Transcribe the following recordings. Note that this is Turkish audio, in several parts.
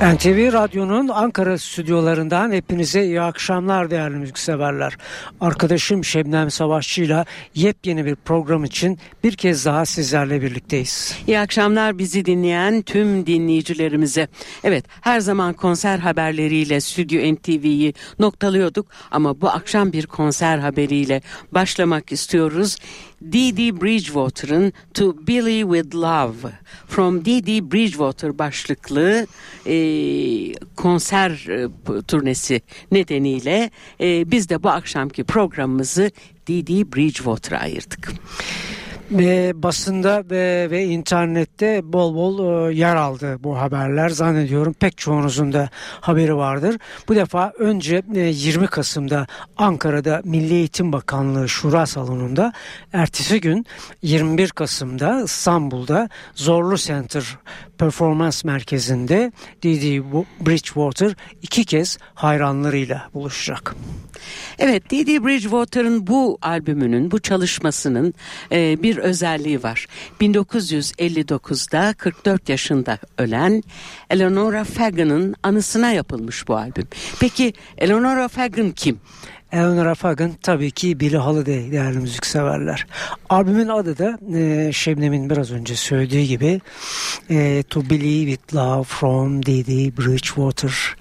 NTV Radyo'nun Ankara stüdyolarından hepinize iyi akşamlar değerli müzikseverler. Arkadaşım Şebnem Savaşçı ile yepyeni bir program için bir kez daha sizlerle birlikteyiz. İyi akşamlar bizi dinleyen tüm dinleyicilerimize. Evet her zaman konser haberleriyle Stüdyo NTV'yi noktalıyorduk ama bu akşam bir konser haberiyle başlamak istiyoruz. Didi Bridgewater'ın To Billy With Love From Didi Bridgewater başlıklı e, konser e, turnesi nedeniyle e, biz de bu akşamki programımızı Didi Bridgewater'a ayırdık ve basında ve, ve internette bol bol e, yer aldı bu haberler. Zannediyorum pek çoğunuzun da haberi vardır. Bu defa önce e, 20 Kasım'da Ankara'da Milli Eğitim Bakanlığı Şura Salonu'nda ertesi gün 21 Kasım'da İstanbul'da Zorlu Center Performans Merkezi'nde Didi Bridgewater iki kez hayranlarıyla buluşacak. Evet Didi Bridgewater'ın bu albümünün bu çalışmasının e, bir özelliği var. 1959'da 44 yaşında ölen Eleonora Fagan'ın anısına yapılmış bu albüm. Peki Eleonora Fagan kim? Eleanor Fagan tabii ki Billie Holiday değerli müzikseverler. Albümün adı da e, Şebnem'in biraz önce söylediği gibi e, To Believe With Love From Didi Bridgewater.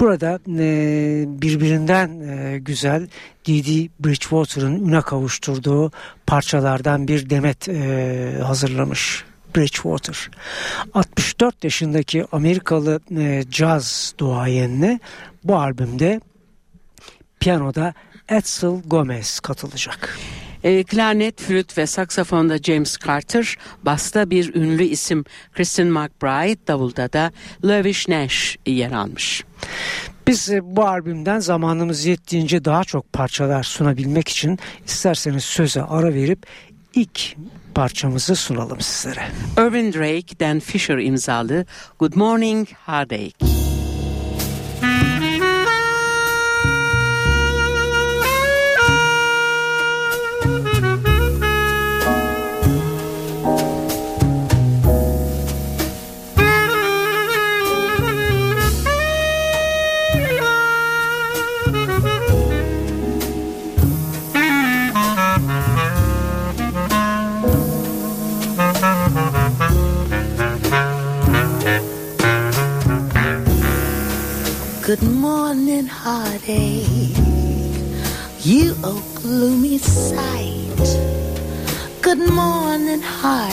Burada e, birbirinden e, güzel Didi Bridgewater'ın üne kavuşturduğu parçalardan bir demet e, hazırlamış. Bridgewater. 64 yaşındaki Amerikalı e, caz duayenine bu albümde piyanoda Edsel Gomez katılacak. E, klarnet, flüt ve saksafonda James Carter, basta bir ünlü isim Kristen McBride, davulda da Lavish Nash yer almış. Biz e, bu albümden zamanımız yettiğince daha çok parçalar sunabilmek için isterseniz söze ara verip ilk parçamızı sunalım sizlere. Irvin Drake, Dan Fisher imzalı Good Morning Heartache.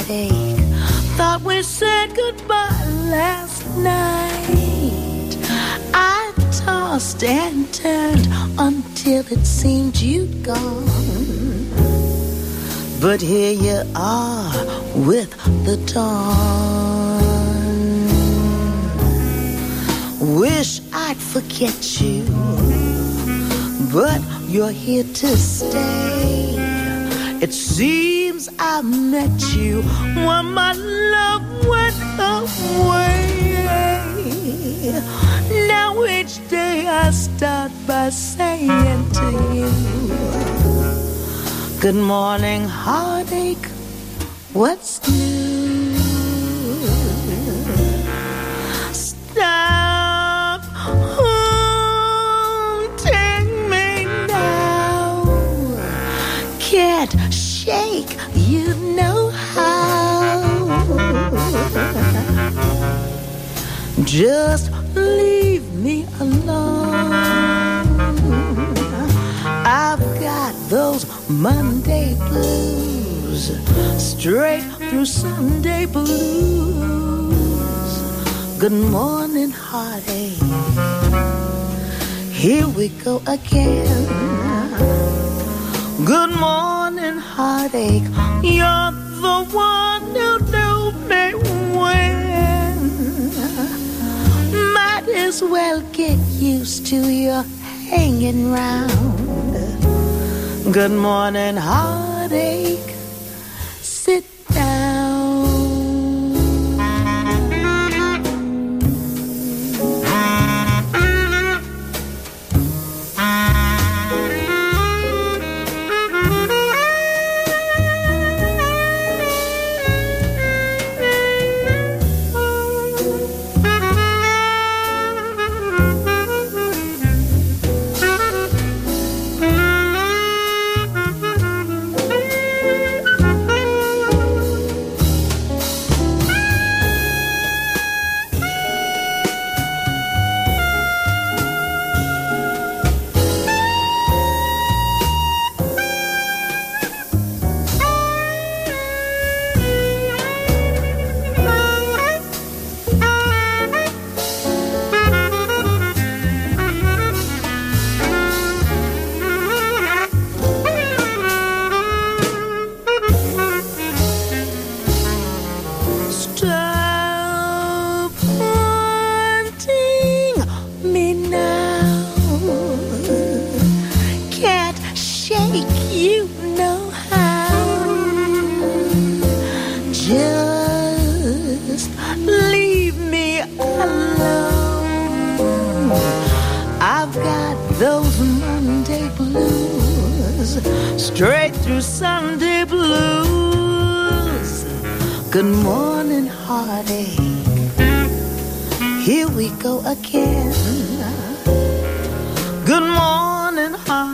Thought we said goodbye last night. I tossed and turned until it seemed you'd gone. But here you are with the dawn. Wish I'd forget you, but you're here to stay. It seems I met you when my love went away. Now each day I start by saying to you, Good morning, heartache. What's new? Just leave me alone. I've got those Monday blues, straight through Sunday blues. Good morning, heartache. Here we go again. Good morning, heartache. You're the one As well get used to your hanging round. Good morning, heartache.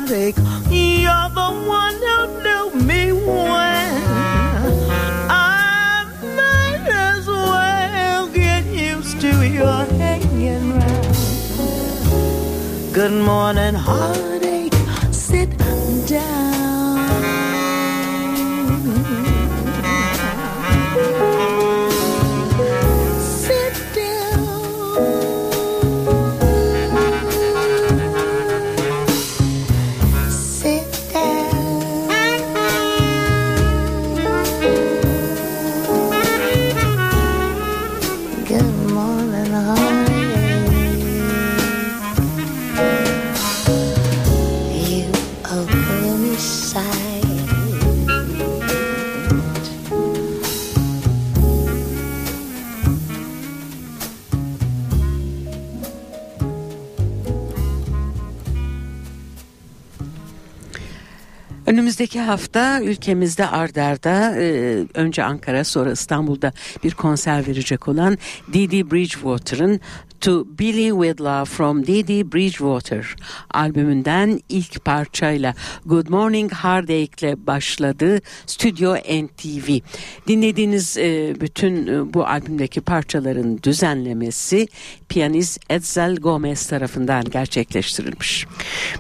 Heartache. You're the one who knew me when. I might as well get used to your hanging round. Good morning, heartache. Önümüzdeki hafta ülkemizde ardarda e, önce Ankara sonra İstanbul'da bir konser verecek olan Didi Bridgewater'ın To Billy Love from Didi Bridgewater albümünden ilk parçayla Good Morning Heartache ile başladı Stüdyo NTV. Dinlediğiniz e, bütün e, bu albümdeki parçaların düzenlemesi piyanist Edsel Gomez tarafından gerçekleştirilmiş.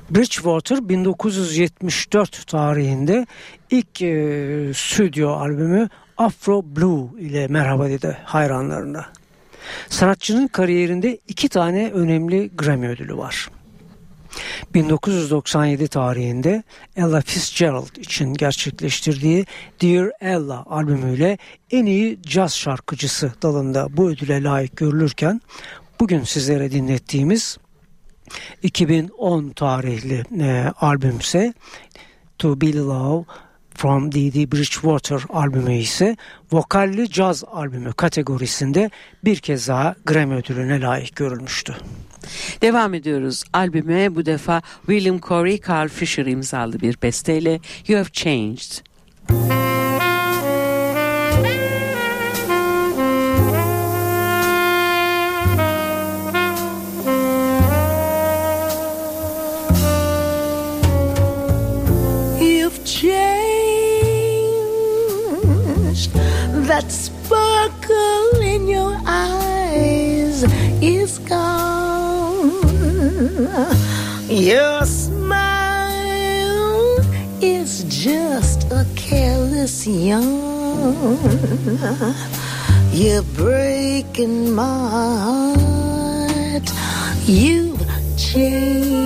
Bridgewater 1974 tarihinde ilk e, stüdyo albümü Afro Blue ile merhaba dedi hayranlarına. Sanatçının kariyerinde iki tane önemli Grammy ödülü var. 1997 tarihinde Ella Fitzgerald için gerçekleştirdiği Dear Ella albümüyle en iyi caz şarkıcısı dalında bu ödüle layık görülürken bugün sizlere dinlettiğimiz 2010 tarihli e, albümse To Be Love from Didi Bridgewater albümü ise vokalli caz albümü kategorisinde bir kez daha Grammy ödülüne layık görülmüştü. Devam ediyoruz. Albüme bu defa William Corey, Carl Fisher imzalı bir besteyle You Have Changed. You've That sparkle in your eyes is gone. Your smile is just a careless yawn. You're breaking my heart. You've changed.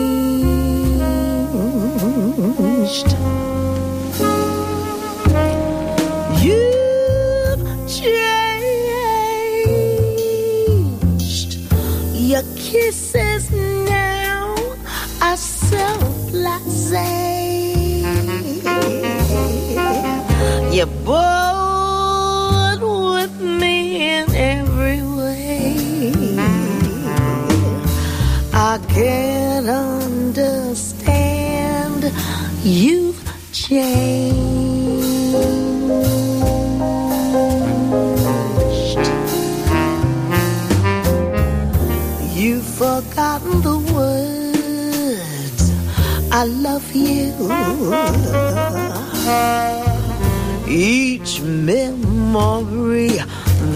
Kisses now are so blasé. You're bored with me in every way. I can't understand. You've changed. Each memory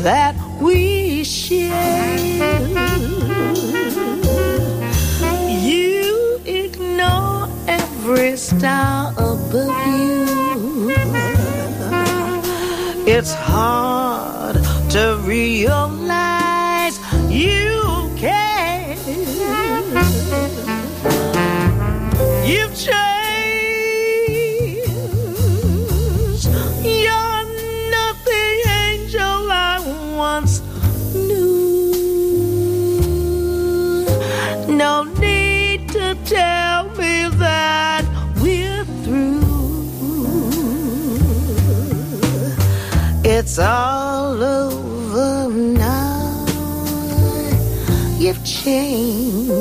that we share. You ignore every star above you. It's hard to realize It's all over now. You've changed,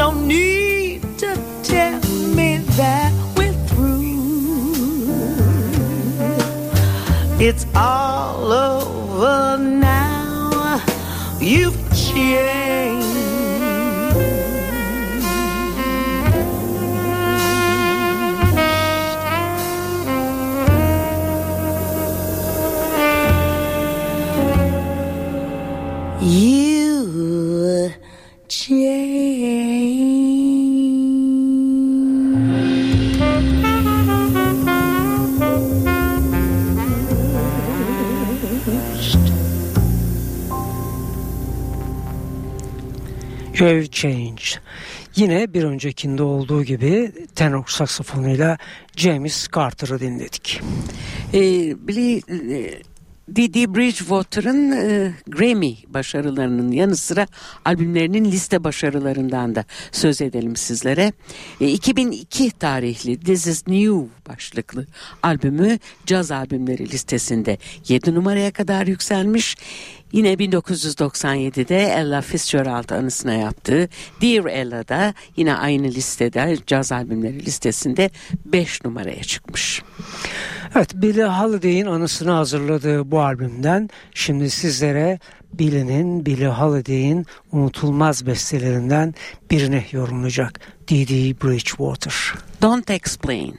No need to tell me that we're through. It's all over now. You've changed. You've changed. Yine bir öncekinde olduğu gibi tenor saksafonuyla James Carter'ı dinledik. E, Billy, Didi Bridgewater'ın e, Grammy başarılarının yanı sıra albümlerinin liste başarılarından da söz edelim sizlere. E, 2002 tarihli This Is New başlıklı albümü caz albümleri listesinde 7 numaraya kadar yükselmiş. Yine 1997'de Ella Fitzgerald anısına yaptığı Dear Ella'da yine aynı listede caz albümleri listesinde 5 numaraya çıkmış. Evet Billie Holiday'in anısını hazırladığı bu albümden şimdi sizlere Billie'nin Billie Holiday'in unutulmaz bestelerinden birini yorumlayacak Didi Bridgewater. Don't Explain.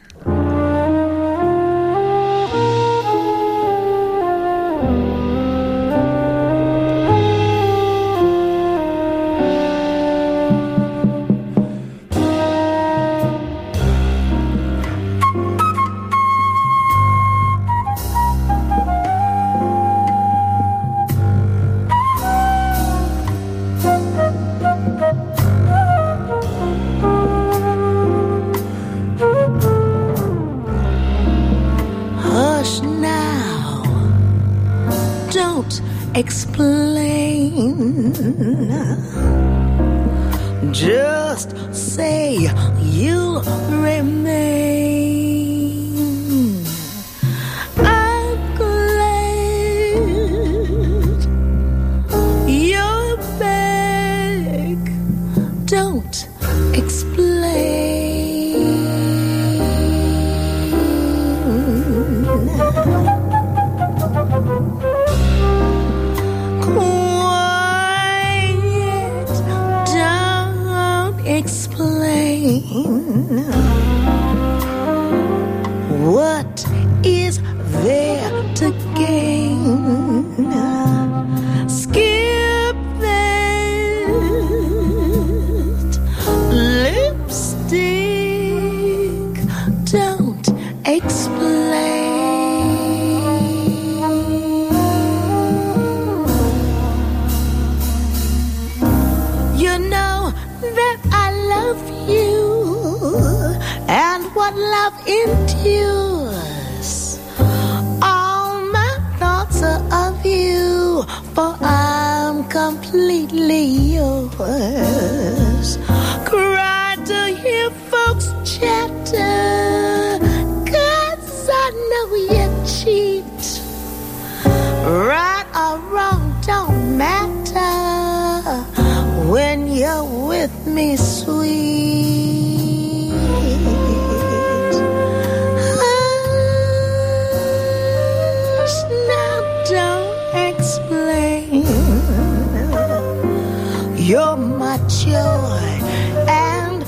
You're my joy and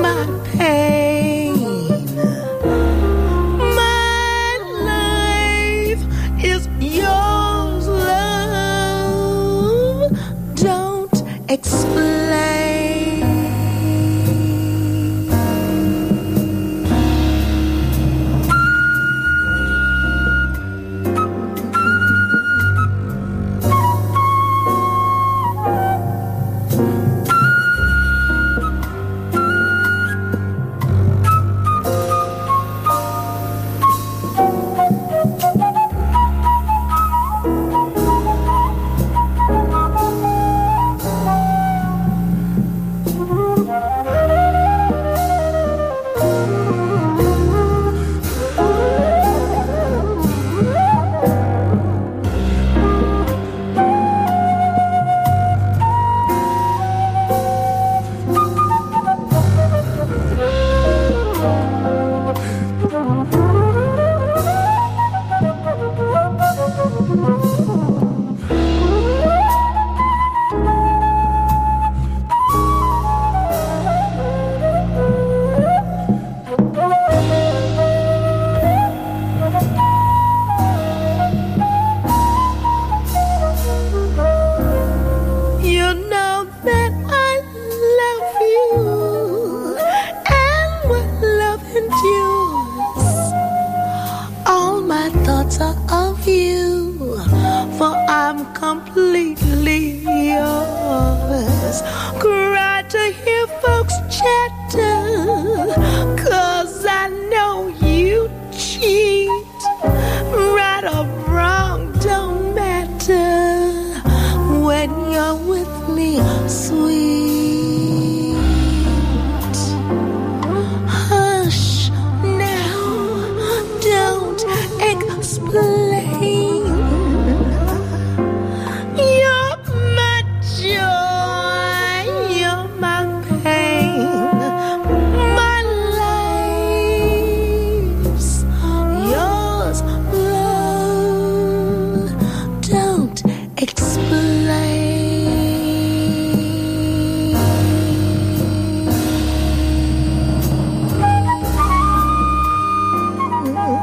my pain.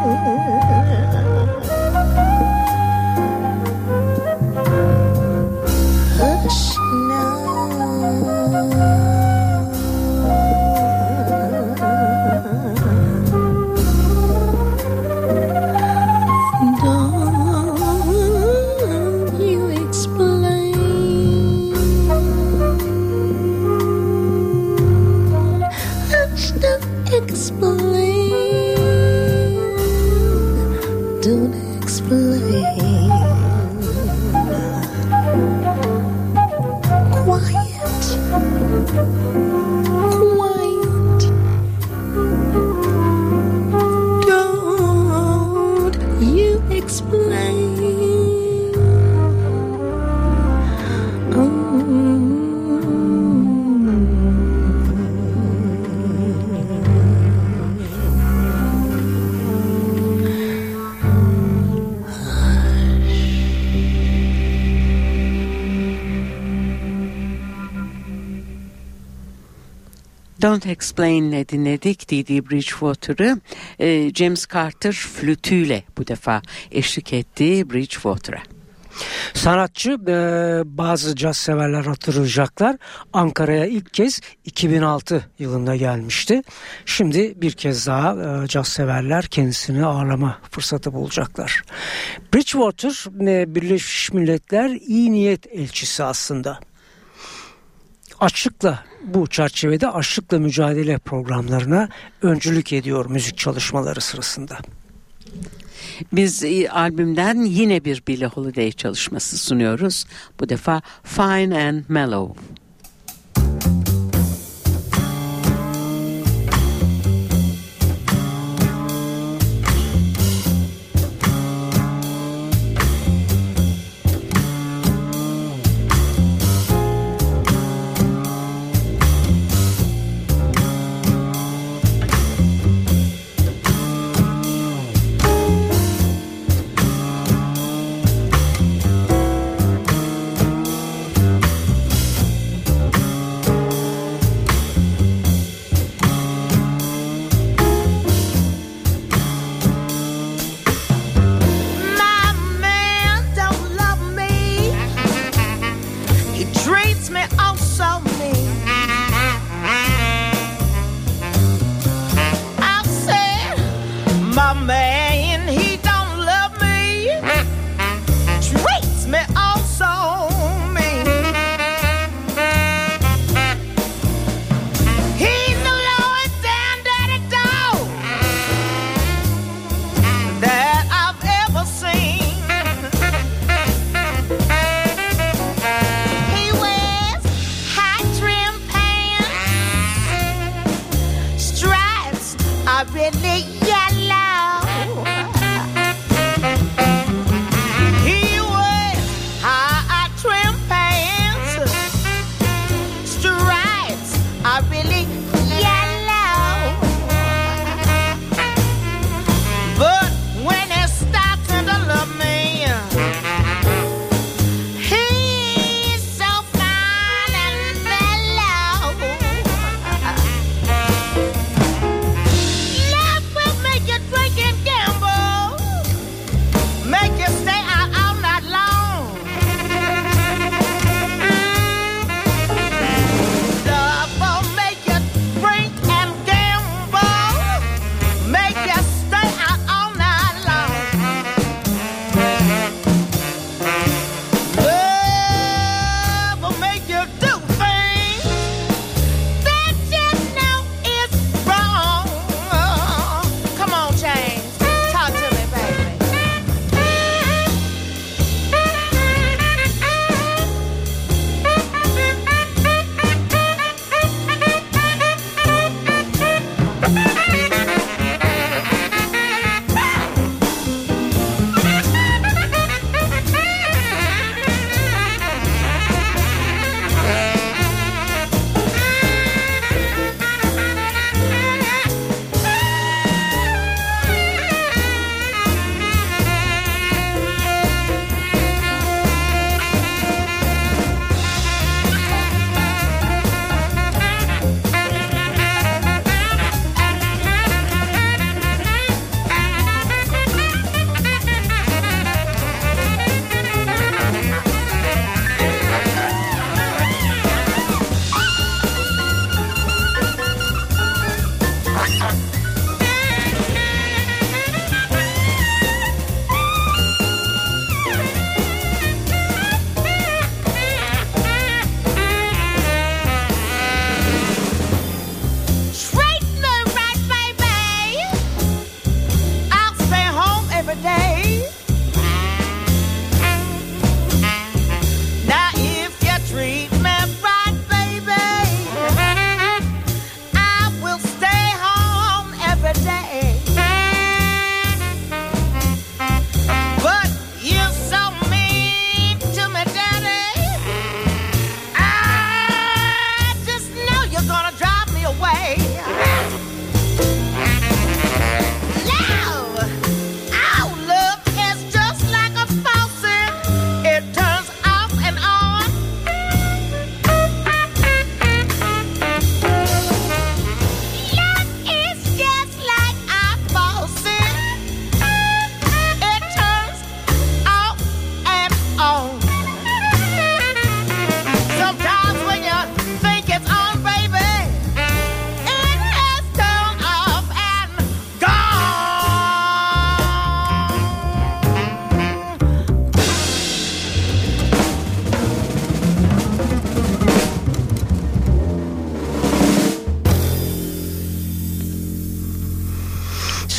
嗯嗯嗯 Don't Explain'le dinledik Didi Bridgewater'ı. E, James Carter flütüyle bu defa eşlik etti Bridgewater'a. Sanatçı e, bazı caz severler hatırlayacaklar. Ankara'ya ilk kez 2006 yılında gelmişti. Şimdi bir kez daha e, caz severler kendisini ağırlama fırsatı bulacaklar. Bridgewater e, Birleşmiş Milletler iyi niyet elçisi aslında açlıkla bu çerçevede açlıkla mücadele programlarına öncülük ediyor müzik çalışmaları sırasında. Biz e, albümden yine bir Billie Holiday çalışması sunuyoruz. Bu defa Fine and Mellow.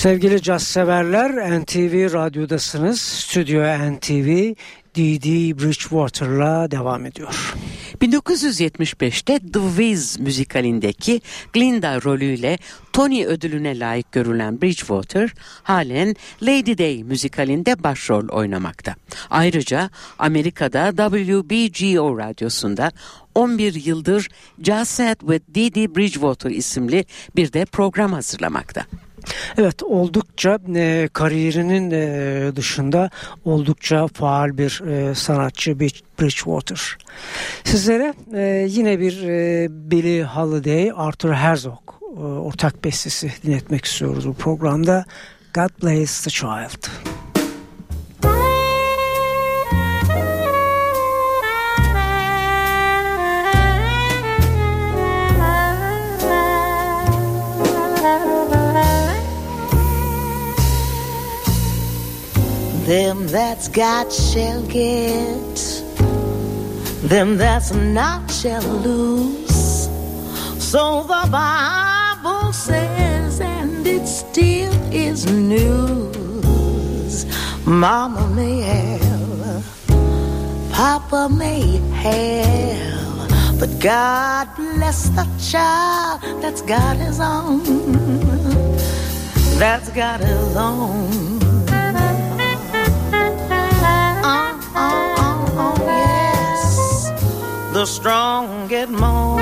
Sevgili caz severler NTV Radyo'dasınız. Stüdyo NTV D.D. Bridgewater'la devam ediyor. 1975'te The Wiz müzikalindeki Glinda rolüyle Tony ödülüne layık görülen Bridgewater halen Lady Day müzikalinde başrol oynamakta. Ayrıca Amerika'da WBGO radyosunda 11 yıldır Jazz Set with D.D. Bridgewater isimli bir de program hazırlamakta. Evet oldukça e, kariyerinin e, dışında oldukça faal bir e, sanatçı Bridgewater. Sizlere e, yine bir e, Billie Holiday, Arthur Herzog e, ortak bestesi dinletmek istiyoruz bu programda. God Bless the Child. Them that's got shall get, them that's not shall lose. So the Bible says, and it still is news. Mama may have, Papa may have, but God bless the child that's got his own. That's got his own. The strong get more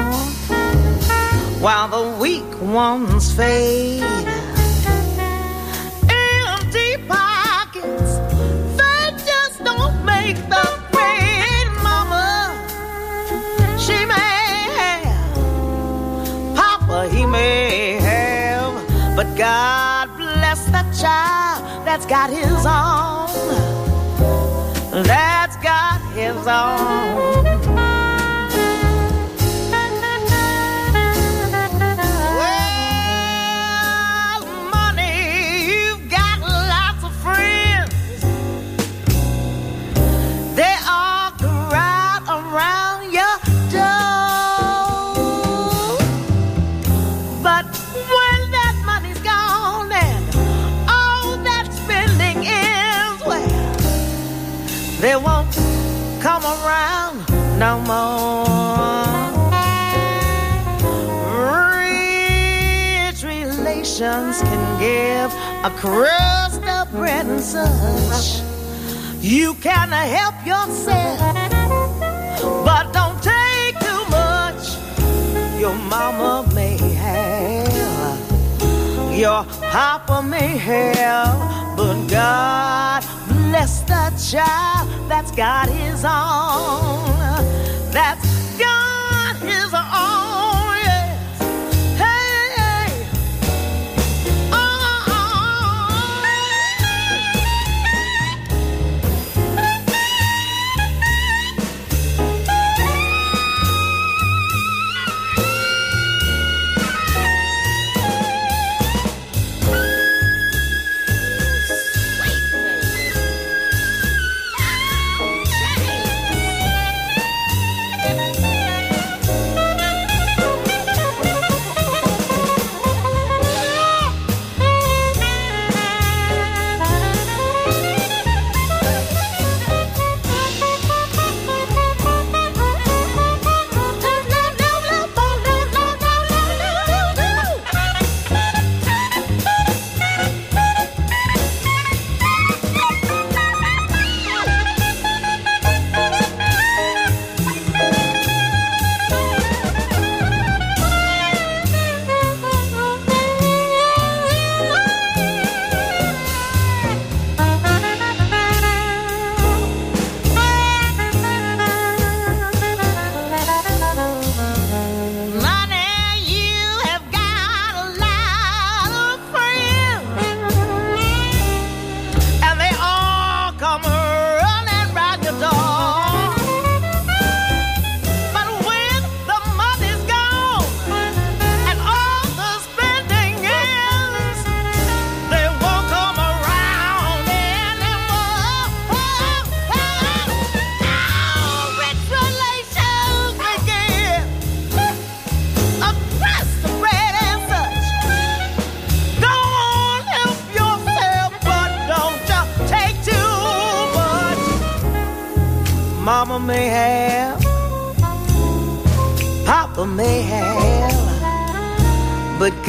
while the weak ones fade. Empty pockets, they just don't make the grade, Mama. She may have, Papa, he may have, but God bless the child that's got his own. That's got his own. They won't come around no more. Rich relations can give a crust of bread and such. You can help yourself, but don't take too much. Your mama may have, your papa may have, but God bless the child that's got his own. That's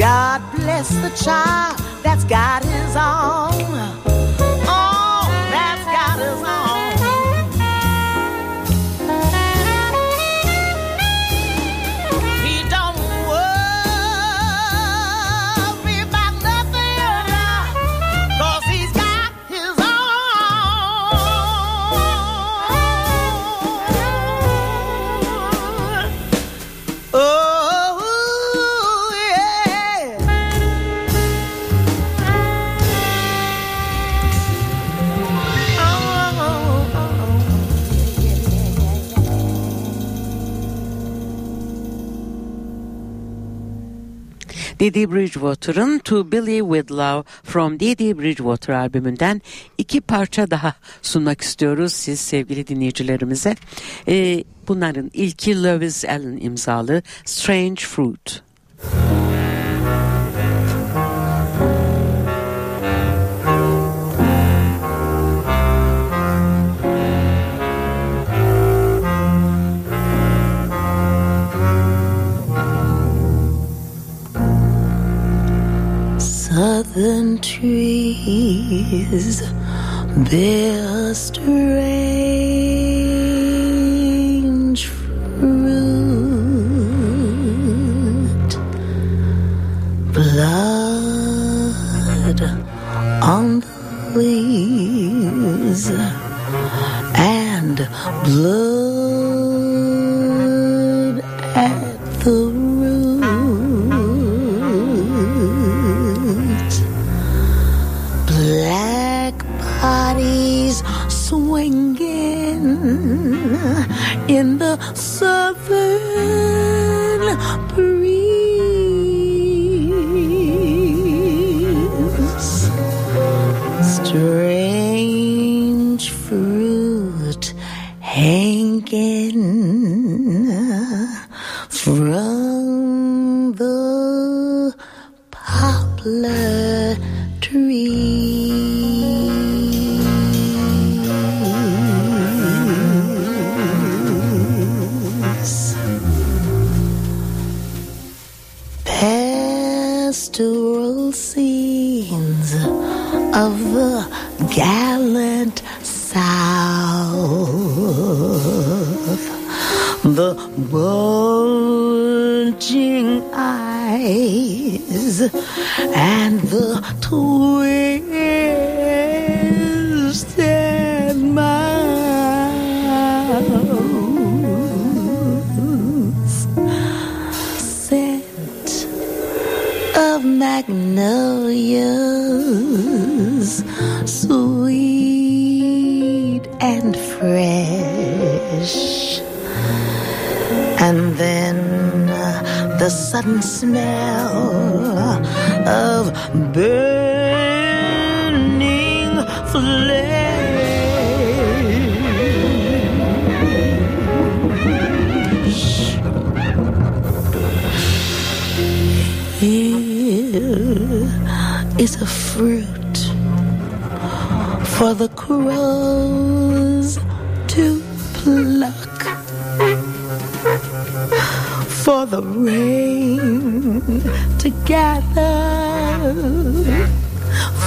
God bless the child that's got his own. Didi Bridgewater'ın To Billy With Love from Didi Bridgewater albümünden iki parça daha sunmak istiyoruz siz sevgili dinleyicilerimize. Ee, bunların ilki Lewis Allen imzalı Strange Fruit. Southern trees bear strange fruit, blood on the leaves, and blood in The bulging eyes and the twisted mouths. Scent of magnolias, the sudden smell of burning flesh. Here is a fruit for the crows the rain to gather,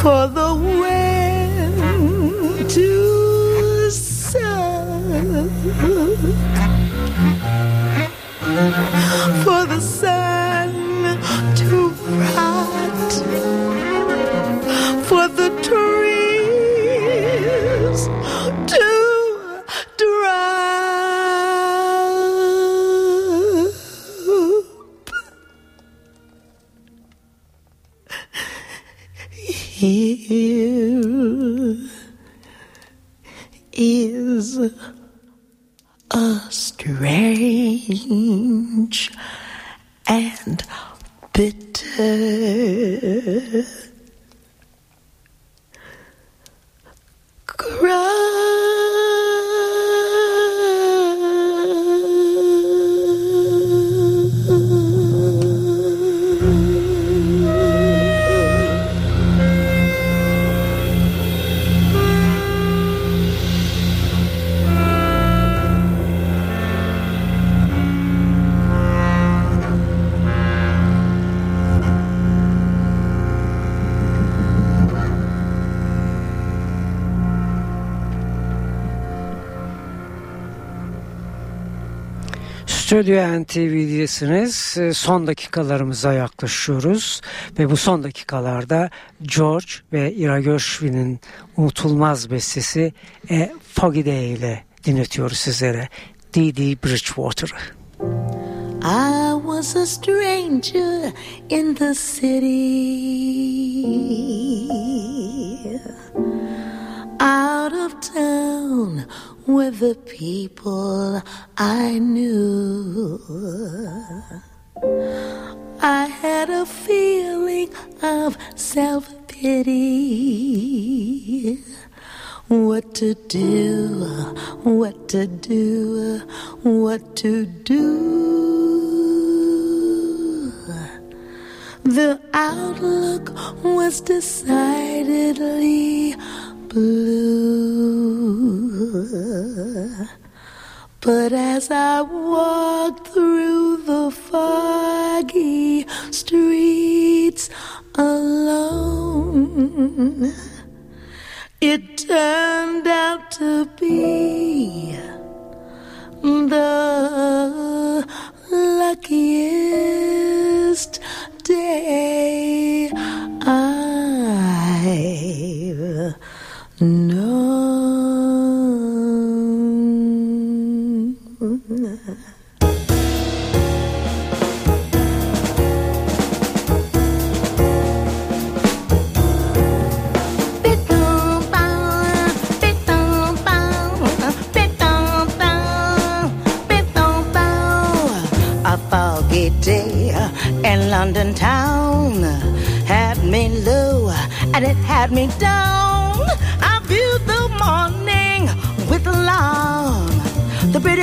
for the wind to sow, for the sun Stüdyo NTV'desiniz. Ee, son dakikalarımıza yaklaşıyoruz. Ve bu son dakikalarda George ve Ira Gershwin'in unutulmaz bestesi E Foggy Day ile dinletiyoruz sizlere. D.D. Bridgewater'ı. I was a stranger in the city, out of town were the people I knew. I had a feeling of self pity. What to do, what to do, what to do. The outlook was decidedly blue. But as I walked through the foggy streets alone, it turned out to be the luckiest day I've day in London town had me low and it had me down.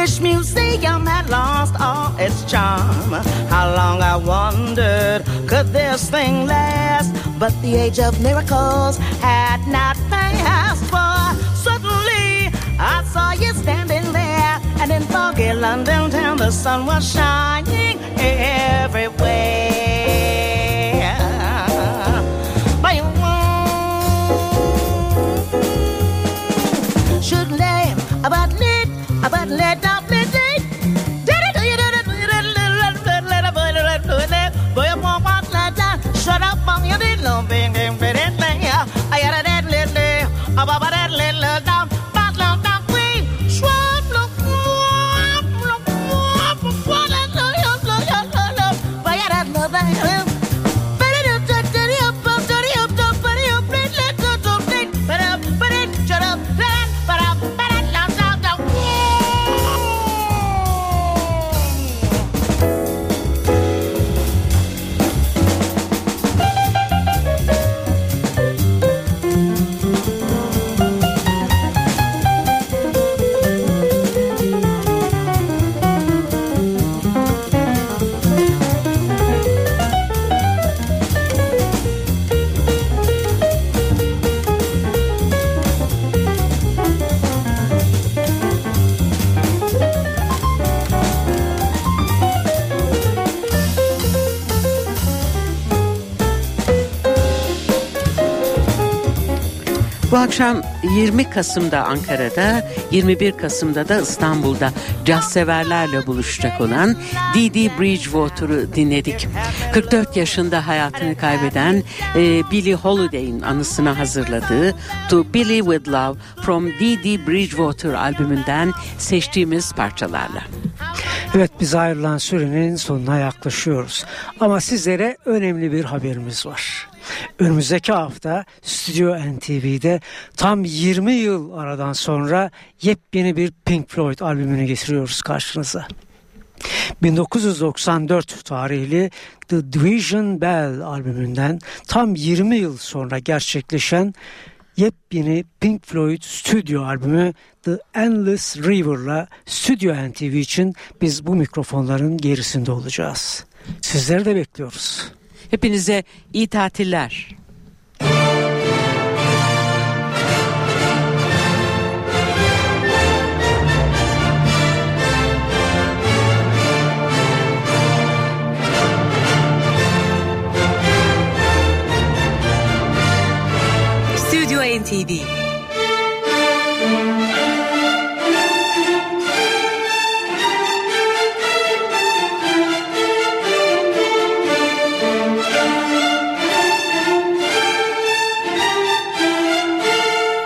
British Museum had lost all its charm. How long I wondered could this thing last? But the age of miracles had not passed. For suddenly I saw you standing there, and in foggy London town the sun was shining everywhere. Akşam 20 Kasım'da Ankara'da, 21 Kasım'da da İstanbul'da caz severlerle buluşacak olan Dee Bridgewater'ı dinledik. 44 yaşında hayatını kaybeden e, Billie Holiday'in anısına hazırladığı To Billy With Love from Dee Bridgewater albümünden seçtiğimiz parçalarla. Evet biz ayrılan sürenin sonuna yaklaşıyoruz. Ama sizlere önemli bir haberimiz var. Önümüzdeki hafta Stüdyo NTV'de tam 20 yıl aradan sonra yepyeni bir Pink Floyd albümünü getiriyoruz karşınıza. 1994 tarihli The Division Bell albümünden tam 20 yıl sonra gerçekleşen yepyeni Pink Floyd stüdyo albümü The Endless River'la Stüdyo NTV için biz bu mikrofonların gerisinde olacağız. Sizleri de bekliyoruz. Hepinize iyi tatiller. NTV